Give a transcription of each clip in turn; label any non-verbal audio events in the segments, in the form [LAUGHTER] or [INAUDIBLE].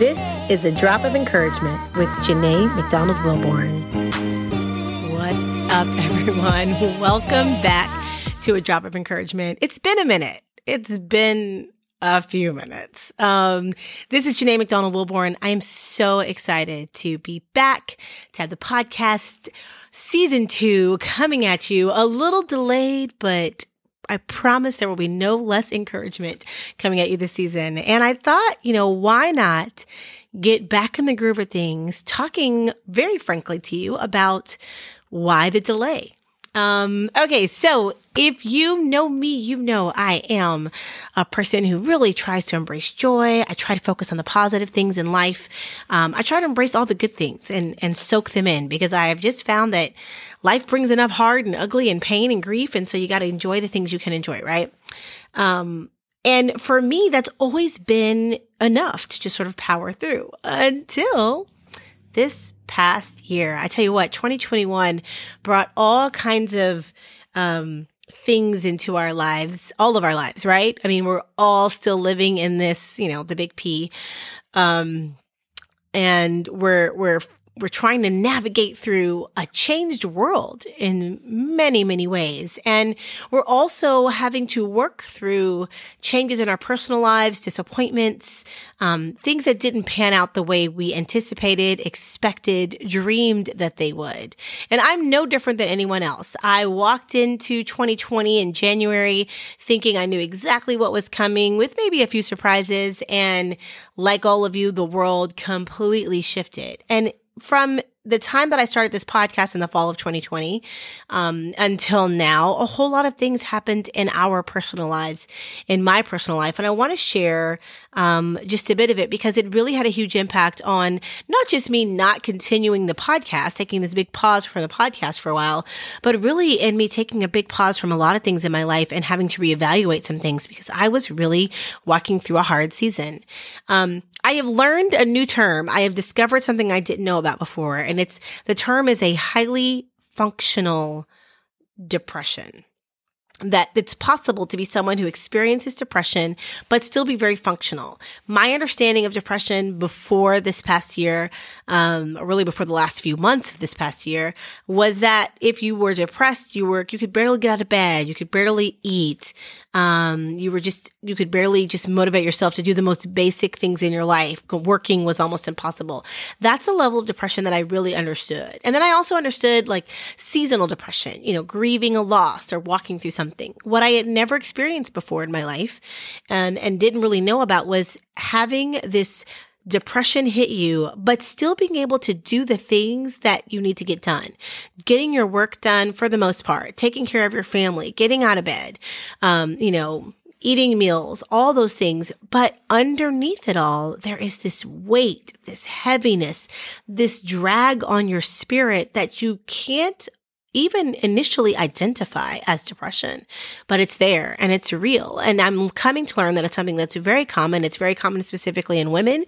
This is a drop of encouragement with Janay McDonald Wilborn. What's up, [LAUGHS] everyone? Welcome back to a drop of encouragement. It's been a minute. It's been a few minutes. Um, this is Janay McDonald Wilborn. I am so excited to be back to have the podcast season two coming at you a little delayed, but I promise there will be no less encouragement coming at you this season. And I thought, you know, why not get back in the groove of things, talking very frankly to you about why the delay? Um, okay, so if you know me, you know I am a person who really tries to embrace joy. I try to focus on the positive things in life. Um, I try to embrace all the good things and, and soak them in because I have just found that life brings enough hard and ugly and pain and grief. And so you got to enjoy the things you can enjoy, right? Um, and for me, that's always been enough to just sort of power through until this past year. I tell you what, 2021 brought all kinds of um, things into our lives, all of our lives, right? I mean, we're all still living in this, you know, the big P. Um, and we're, we're we're trying to navigate through a changed world in many, many ways. And we're also having to work through changes in our personal lives, disappointments, um, things that didn't pan out the way we anticipated, expected, dreamed that they would. And I'm no different than anyone else. I walked into 2020 in January thinking I knew exactly what was coming with maybe a few surprises. And like all of you, the world completely shifted. And from the time that I started this podcast in the fall of 2020 um, until now, a whole lot of things happened in our personal lives, in my personal life. And I want to share um, just a bit of it because it really had a huge impact on not just me not continuing the podcast, taking this big pause from the podcast for a while, but really in me taking a big pause from a lot of things in my life and having to reevaluate some things because I was really walking through a hard season. Um, I have learned a new term. I have discovered something I didn't know about before, and it's the term is a highly functional depression that it's possible to be someone who experiences depression but still be very functional. My understanding of depression before this past year, um, or really before the last few months of this past year, was that if you were depressed, you were you could barely get out of bed, you could barely eat, um, you were just you could barely just motivate yourself to do the most basic things in your life. Working was almost impossible. That's a level of depression that I really understood, and then I also understood like seasonal depression, you know, grieving a loss or walking through something something. What I had never experienced before in my life and, and didn't really know about was having this depression hit you, but still being able to do the things that you need to get done. Getting your work done for the most part, taking care of your family, getting out of bed, um, you know, eating meals, all those things. But underneath it all, there is this weight, this heaviness, this drag on your spirit that you can't even initially identify as depression, but it's there and it's real. And I'm coming to learn that it's something that's very common. It's very common specifically in women.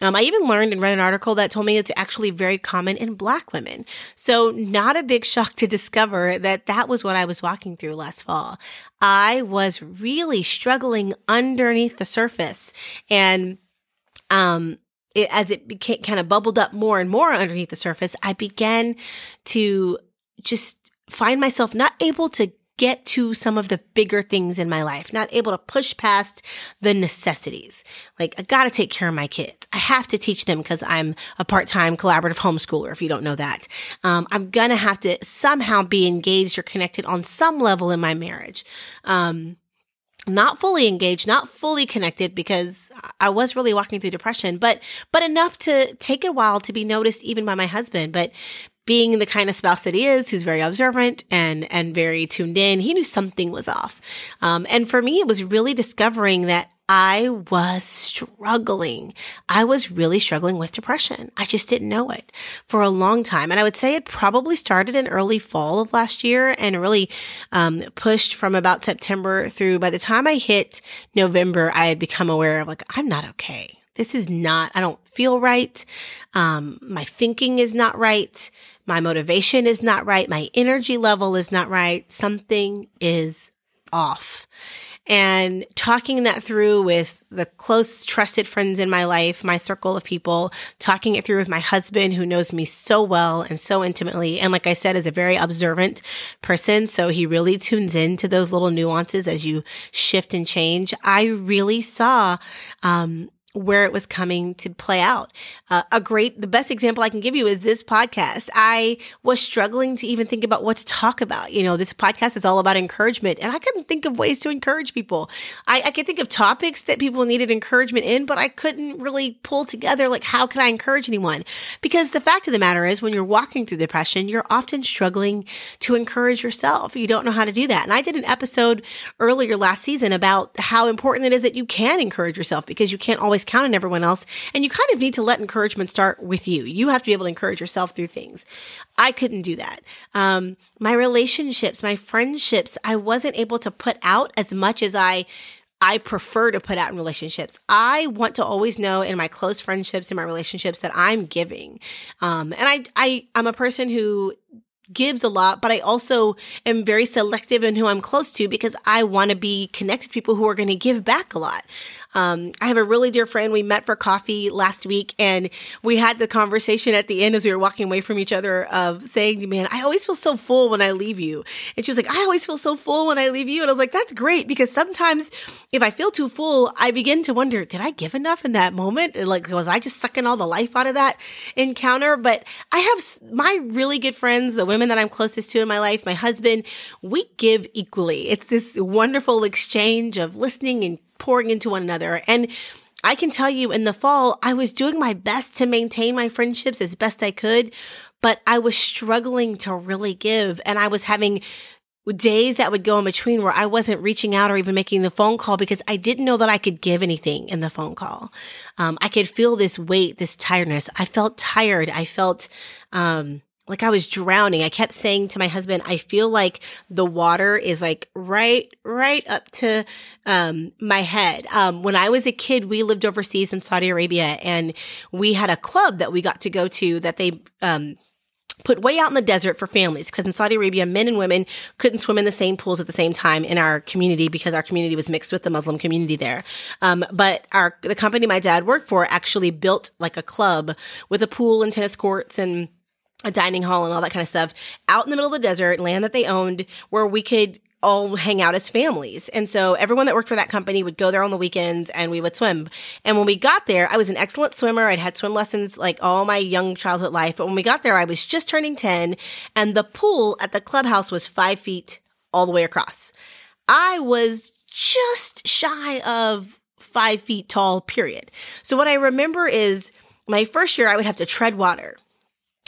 Um, I even learned and read an article that told me it's actually very common in black women. So not a big [LAUGHS] shock to discover that that was what I was walking through last fall. I was really struggling underneath the surface and, um, it, as it became kind of bubbled up more and more underneath the surface, I began to just find myself not able to get to some of the bigger things in my life, not able to push past the necessities. Like, I gotta take care of my kids. I have to teach them because I'm a part-time collaborative homeschooler, if you don't know that. Um, I'm gonna have to somehow be engaged or connected on some level in my marriage. Um, not fully engaged, not fully connected because I was really walking through depression, but, but enough to take a while to be noticed even by my husband. But being the kind of spouse that he is, who's very observant and, and very tuned in, he knew something was off. Um, and for me, it was really discovering that I was struggling. I was really struggling with depression. I just didn't know it for a long time. And I would say it probably started in early fall of last year and really um, pushed from about September through. By the time I hit November, I had become aware of like, I'm not okay. This is not, I don't feel right. Um, my thinking is not right. My motivation is not right. My energy level is not right. Something is off and talking that through with the close trusted friends in my life, my circle of people, talking it through with my husband who knows me so well and so intimately. And like I said, is a very observant person. So he really tunes in to those little nuances as you shift and change. I really saw, um, where it was coming to play out. Uh, a great, the best example I can give you is this podcast. I was struggling to even think about what to talk about. You know, this podcast is all about encouragement and I couldn't think of ways to encourage people. I, I could think of topics that people needed encouragement in, but I couldn't really pull together like, how can I encourage anyone? Because the fact of the matter is when you're walking through depression, you're often struggling to encourage yourself. You don't know how to do that. And I did an episode earlier last season about how important it is that you can encourage yourself because you can't always always count on everyone else. And you kind of need to let encouragement start with you. You have to be able to encourage yourself through things. I couldn't do that. Um, my relationships, my friendships, I wasn't able to put out as much as I I prefer to put out in relationships. I want to always know in my close friendships, and my relationships, that I'm giving. Um, and I, I, I'm a person who gives a lot, but I also am very selective in who I'm close to because I want to be connected to people who are going to give back a lot. Um, I have a really dear friend. We met for coffee last week and we had the conversation at the end as we were walking away from each other of saying, man, I always feel so full when I leave you. And she was like, I always feel so full when I leave you. And I was like, that's great because sometimes if I feel too full, I begin to wonder, did I give enough in that moment? Like, was I just sucking all the life out of that encounter? But I have my really good friends, the women that I'm closest to in my life, my husband, we give equally. It's this wonderful exchange of listening and pouring into one another. And I can tell you in the fall, I was doing my best to maintain my friendships as best I could, but I was struggling to really give. And I was having days that would go in between where I wasn't reaching out or even making the phone call because I didn't know that I could give anything in the phone call. Um, I could feel this weight, this tiredness. I felt tired. I felt, um, like I was drowning. I kept saying to my husband, I feel like the water is like right, right up to, um, my head. Um, when I was a kid, we lived overseas in Saudi Arabia and we had a club that we got to go to that they, um, put way out in the desert for families because in Saudi Arabia, men and women couldn't swim in the same pools at the same time in our community because our community was mixed with the Muslim community there. Um, but our the company my dad worked for actually built like a club with a pool and tennis courts and a dining hall and all that kind of stuff out in the middle of the desert, land that they owned, where we could all hang out as families. And so everyone that worked for that company would go there on the weekends and we would swim. And when we got there, I was an excellent swimmer. I'd had swim lessons like all my young childhood life. But when we got there, I was just turning 10 and the pool at the clubhouse was five feet all the way across. I was just shy of five feet tall, period. So what I remember is my first year, I would have to tread water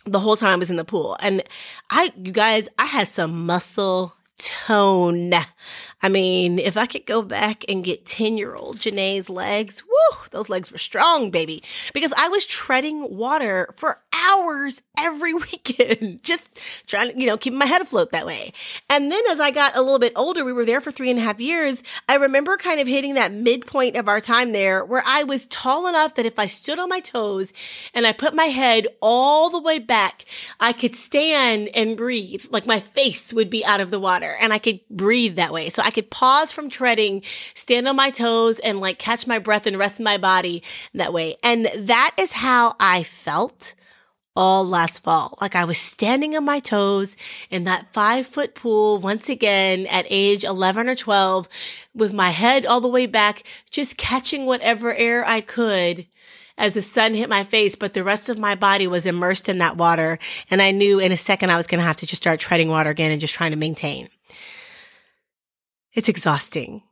the whole time I was in the pool. And I, you guys, I had some muscle tone. I mean, if I could go back and get 10 year old Janay's legs, whoo, those legs were strong, baby. Because I was treading water for hours every [LAUGHS] weekend, just trying to, you know, keep my head afloat that way. And then as I got a little bit older, we were there for three and a half years. I remember kind of hitting that midpoint of our time there where I was tall enough that if I stood on my toes and I put my head all the way back, I could stand and breathe. Like my face would be out of the water and I could breathe that way. So I could pause from treading, stand on my toes and like catch my breath and rest my body that way. And that is how I felt all last fall. Like I was standing on my toes in that five foot pool once again at age 11 or 12 with my head all the way back, just catching whatever air I could as the sun hit my face, but the rest of my body was immersed in that water. And I knew in a second I was going to have to just start treading water again and just trying to maintain. It's exhausting,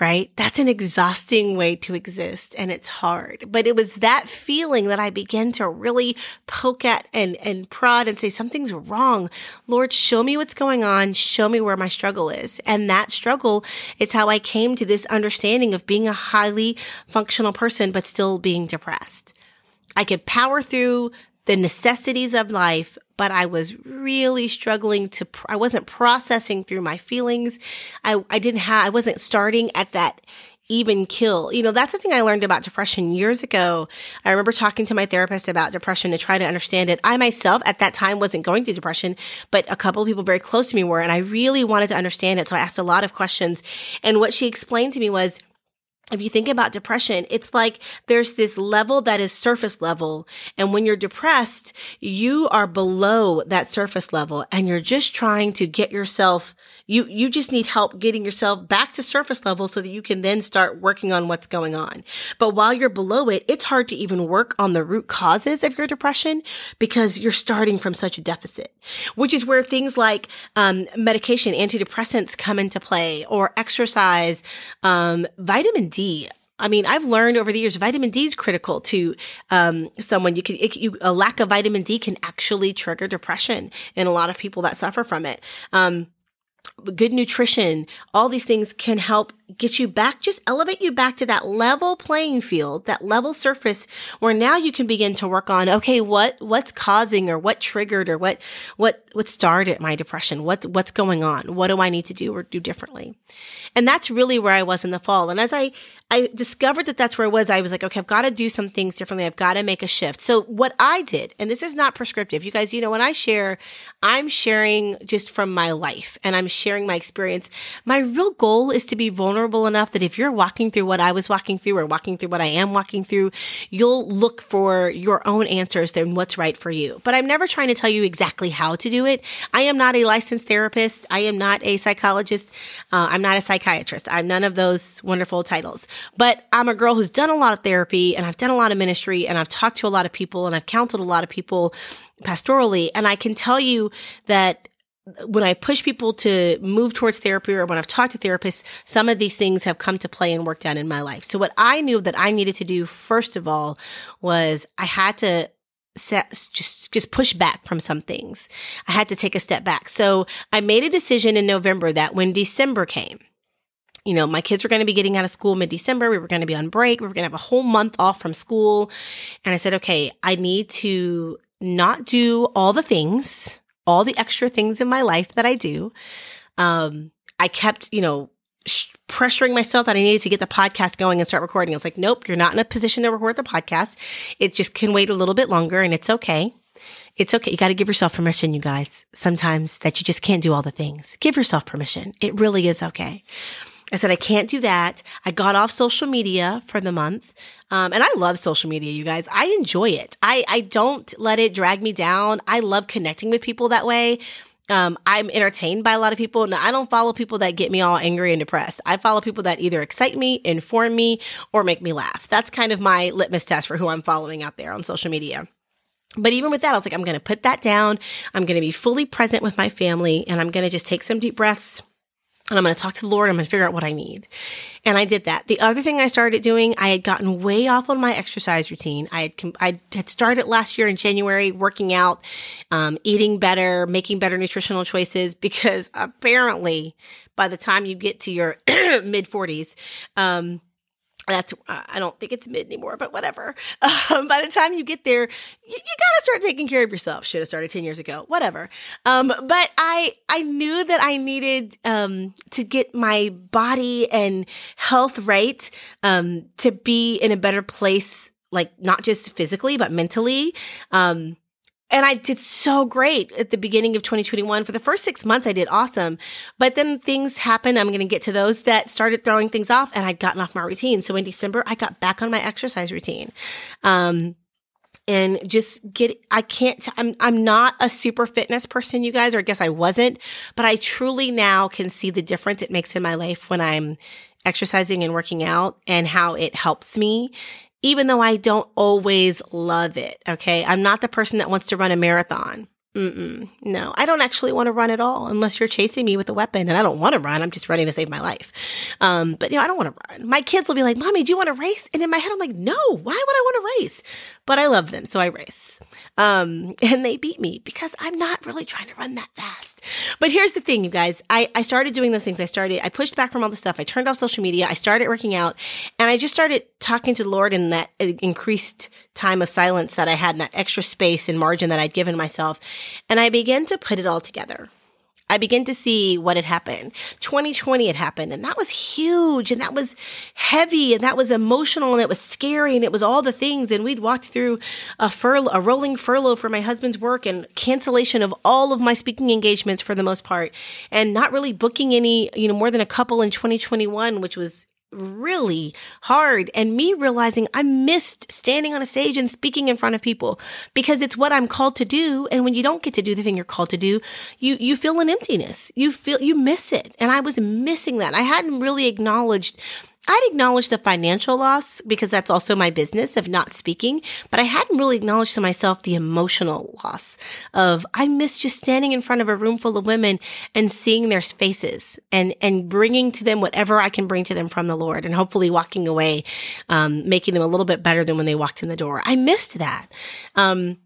right? That's an exhausting way to exist and it's hard. But it was that feeling that I began to really poke at and, and prod and say, something's wrong. Lord, show me what's going on. Show me where my struggle is. And that struggle is how I came to this understanding of being a highly functional person, but still being depressed. I could power through the necessities of life, but I was really struggling to, I wasn't processing through my feelings. I, I didn't have, I wasn't starting at that even kill. You know, that's the thing I learned about depression years ago. I remember talking to my therapist about depression to try to understand it. I myself at that time wasn't going through depression, but a couple of people very close to me were, and I really wanted to understand it. So I asked a lot of questions. And what she explained to me was, if you think about depression, it's like there's this level that is surface level. And when you're depressed, you are below that surface level and you're just trying to get yourself you, you just need help getting yourself back to surface level so that you can then start working on what's going on. But while you're below it, it's hard to even work on the root causes of your depression because you're starting from such a deficit, which is where things like, um, medication, antidepressants come into play or exercise, um, vitamin D. I mean, I've learned over the years, vitamin D is critical to um, someone. You can, it, you, a lack of vitamin D can actually trigger depression in a lot of people that suffer from it. Um, good nutrition, all these things can help get you back, just elevate you back to that level playing field, that level surface where now you can begin to work on, okay, what, what's causing or what triggered or what, what, what started my depression? What's, what's going on? What do I need to do or do differently? And that's really where I was in the fall. And as I, I discovered that that's where I was, I was like, okay, I've got to do some things differently. I've got to make a shift. So what I did, and this is not prescriptive. You guys, you know, when I share, I'm sharing just from my life and I'm sharing my experience. My real goal is to be vulnerable enough that if you're walking through what I was walking through or walking through what I am walking through, you'll look for your own answers and what's right for you. But I'm never trying to tell you exactly how to do it. I am not a licensed therapist. I am not a psychologist. Uh, I'm not a psychiatrist. I'm none of those wonderful titles. But I'm a girl who's done a lot of therapy and I've done a lot of ministry and I've talked to a lot of people and I've counseled a lot of people pastorally. And I can tell you that when I push people to move towards therapy or when I've talked to therapists, some of these things have come to play and worked out in my life. So what I knew that I needed to do first of all was I had to set, just just push back from some things. I had to take a step back. So I made a decision in November that when December came, you know, my kids were going to be getting out of school mid December. We were going to be on break. We were going to have a whole month off from school. And I said, okay, I need to not do all the things, all the extra things in my life that I do. Um, I kept, you know, sh- pressuring myself that I needed to get the podcast going and start recording. I was like, nope, you're not in a position to record the podcast. It just can wait a little bit longer and it's okay. It's okay. You got to give yourself permission, you guys, sometimes that you just can't do all the things. Give yourself permission. It really is okay. I said, I can't do that. I got off social media for the month. Um, and I love social media, you guys. I enjoy it. I, I don't let it drag me down. I love connecting with people that way. Um, I'm entertained by a lot of people. Now, I don't follow people that get me all angry and depressed. I follow people that either excite me, inform me, or make me laugh. That's kind of my litmus test for who I'm following out there on social media. But even with that, I was like, I'm going to put that down. I'm going to be fully present with my family and I'm going to just take some deep breaths and I'm going to talk to the Lord. I'm going to figure out what I need. And I did that. The other thing I started doing, I had gotten way off on my exercise routine. I had, I had started last year in January working out, um, eating better, making better nutritional choices because apparently by the time you get to your [CLEARS THROAT] mid 40s, um, that's I don't think it's mid anymore, but whatever. [LAUGHS] Um, by the time you get there, you, you, gotta start taking care of yourself. Should have started ten years ago. Whatever. Um, but I I knew that I needed um, to get my body and health right um, to be in a better place, like not just physically but mentally. Um, and I did so great at the beginning of 2021. For the first six months, I did awesome. But then things happened. I'm going to get to those that started throwing things off and I'd gotten off my routine. So in December, I got back on my exercise routine. Um, and just get, I can't, I'm, I'm not a super fitness person, you guys, or I guess I wasn't, but I truly now can see the difference it makes in my life when I'm exercising and working out and how it helps me even though I don't always love it. Okay. I'm not the person that wants to run a marathon. Mm-mm. No, I don't actually want to run at all unless you're chasing me with a weapon. And I don't want to run. I'm just running to save my life. Um, but, you know, I don't want to run. My kids will be like, Mommy, do you want to race? And in my head, I'm like, No, why would I want to race? But I love them. So I race. Um, [LAUGHS] and they beat me because I'm not really trying to run that fast. But here's the thing, you guys. I, I started doing those things. I started, I pushed back from all the stuff. I turned off social media. I started working out and I just started talking to the Lord in that uh, increased time of silence that I had in that extra space and margin that I'd given myself. And I began to put it all together. I began to see what had happened. 2020 had happened and that was huge and that was heavy and that was emotional and it was scary and it was all the things. And we'd walked through a furlough, a rolling furlough for my husband's work and cancellation of all of my speaking engagements for the most part and not really booking any, you know, more than a couple in 2021, which was really hard and me realizing I missed standing on a stage and speaking in front of people because it's what I'm called to do. And when you don't get to do the thing you're called to do you you feel an emptiness. You feel you miss it. And I was missing that. I hadn't really acknowledged I'd acknowledged the financial loss because that's also my business of not speaking, but I hadn't really acknowledged to myself the emotional loss of I miss just standing in front of a room full of women and seeing their faces and and bringing to them whatever I can bring to them from the Lord, and hopefully walking away, um, making them a little bit better than when they walked in the door. I missed that. Um,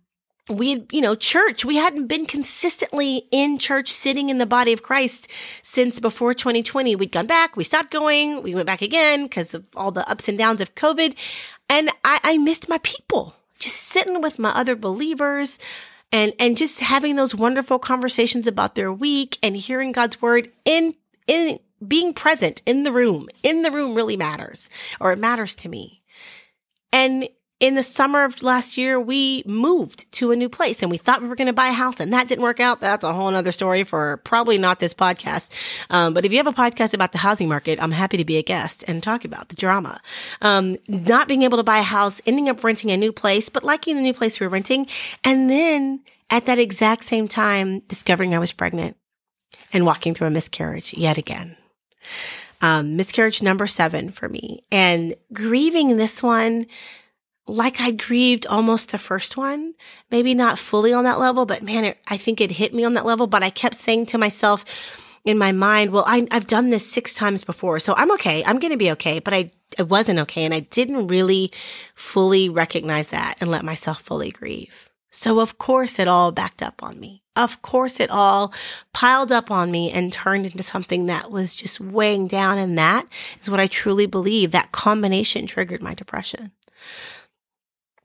we had, you know, church, we hadn't been consistently in church sitting in the body of Christ since before 2020. We'd gone back, we stopped going, we went back again because of all the ups and downs of COVID. And I, I missed my people, just sitting with my other believers and, and just having those wonderful conversations about their week and hearing God's word in, in being present in the room. In the room really matters, or it matters to me. And in the summer of last year, we moved to a new place and we thought we were going to buy a house and that didn't work out. That's a whole other story for probably not this podcast. Um, but if you have a podcast about the housing market, I'm happy to be a guest and talk about the drama. Um, not being able to buy a house, ending up renting a new place, but liking the new place we were renting. And then at that exact same time, discovering I was pregnant and walking through a miscarriage yet again. Um, miscarriage number seven for me and grieving this one like I grieved almost the first one, maybe not fully on that level, but man, it, I think it hit me on that level. But I kept saying to myself in my mind, well, I, have done this six times before, so I'm okay. I'm going to be okay. But I, I wasn't okay. And I didn't really fully recognize that and let myself fully grieve. So of course it all backed up on me. Of course it all piled up on me and turned into something that was just weighing down. And that is what I truly believe that combination triggered my depression.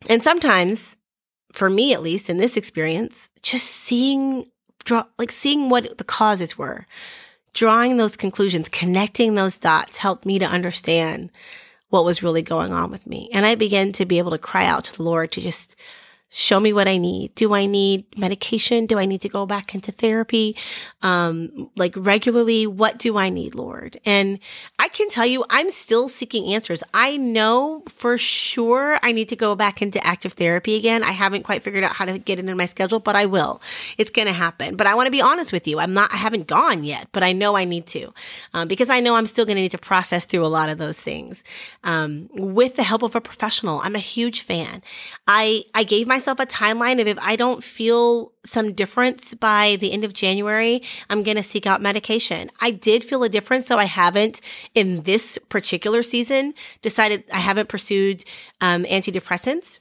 And sometimes, for me at least in this experience, just seeing, draw, like seeing what the causes were, drawing those conclusions, connecting those dots helped me to understand what was really going on with me. And I began to be able to cry out to the Lord to just show me what I need. Do I need medication? Do I need to go back into therapy? Um, like regularly, what do I need, Lord? And I can tell you, I'm still seeking answers. I know for sure I need to go back into active therapy again. I haven't quite figured out how to get it in my schedule, but I will. It's going to happen. But I want to be honest with you. I'm not, I haven't gone yet, but I know I need to, um, because I know I'm still going to need to process through a lot of those things. Um, with the help of a professional, I'm a huge fan. I, I gave my myself a timeline of if I don't feel some difference by the end of January, I'm going to seek out medication. I did feel a difference, so I haven't in this particular season decided I haven't pursued um, antidepressants.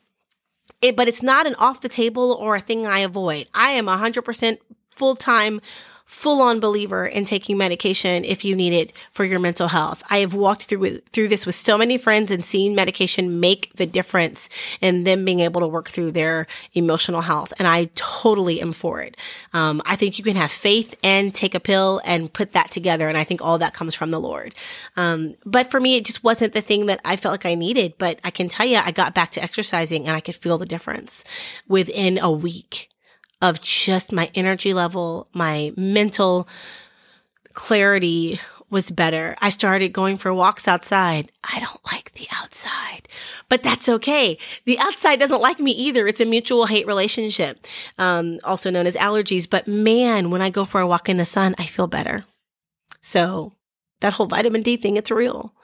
It, but it's not an off the table or a thing I avoid. I am 100% full time full on believer in taking medication if you need it for your mental health. I have walked through through this with so many friends and seen medication make the difference in them being able to work through their emotional health. And I totally am for it. Um, I think you can have faith and take a pill and put that together. And I think all that comes from the Lord. Um, but for me, it just wasn't the thing that I felt like I needed. But I can tell you, I got back to exercising and I could feel the difference within a week of just my energy level, my mental clarity was better. I started going for walks outside. I don't like the outside, but that's okay. The outside doesn't like me either. It's a mutual hate relationship, um, also known as allergies. But man, when I go for a walk in the sun, I feel better. So that whole vitamin D thing, it's real.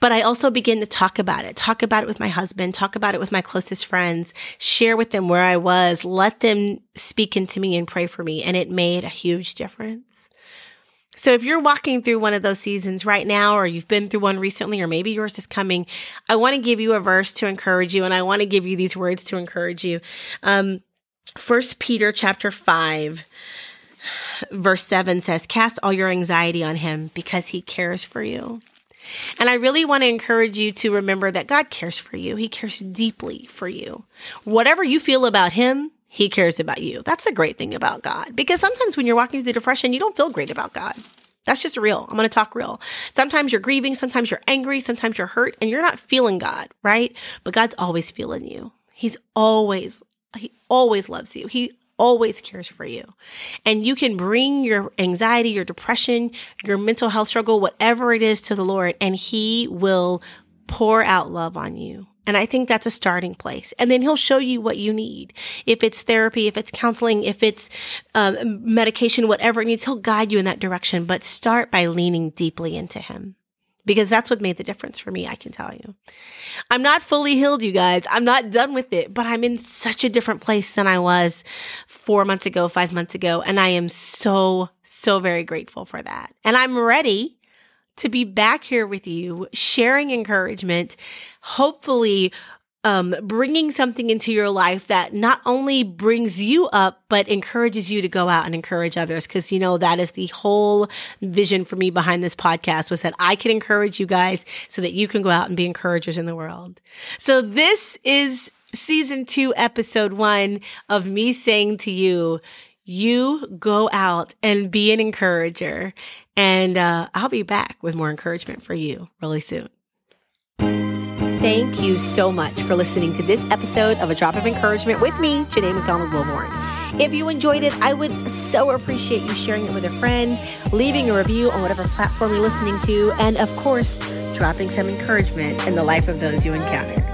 But I also begin to talk about it, talk about it with my husband, talk about it with my closest friends, share with them where I was, let them speak into me and pray for me. And it made a huge difference. So if you're walking through one of those seasons right now, or you've been through one recently, or maybe yours is coming, I want to give you a verse to encourage you. And I want to give you these words to encourage you. Um, First Peter chapter five, verse seven says, cast all your anxiety on him because he cares for you. And I really want to encourage you to remember that God cares for you. He cares deeply for you. Whatever you feel about Him, He cares about you. That's the great thing about God. Because sometimes when you're walking through depression, you don't feel great about God. That's just real. I'm going to talk real. Sometimes you're grieving, sometimes you're angry, sometimes you're hurt, and you're not feeling God, right? But God's always feeling you. He's always, He always loves you. He always cares for you. And you can bring your anxiety, your depression, your mental health struggle, whatever it is to the Lord, and He will pour out love on you. And I think that's a starting place. And then he'll show you what you need. If it's therapy, if it's counseling, if it's um, medication, whatever it needs, he'll guide you in that direction. But start by leaning deeply into him because that's what made the difference for me, I can tell you. I'm not fully healed, you guys. I'm not done with it, but I'm in such a different place than I was four months ago, five months ago. And I am so, so very grateful for that. And I'm ready to be back here with you, sharing encouragement, hopefully um, bringing something into your life that not only brings you up, but encourages you to go out and encourage others. Cause you know, that is the whole vision for me behind this podcast was that I can encourage you guys so that you can go out and be encouragers in the world. So this is season two, episode one of me saying to you, you go out and be an encourager. And uh, I'll be back with more encouragement for you really soon. Thank you so much for listening to this episode of A Drop of Encouragement with me, Janay McDonald Wilborn. If you enjoyed it, I would so appreciate you sharing it with a friend, leaving a review on whatever platform you're listening to, and of course, dropping some encouragement in the life of those you encounter.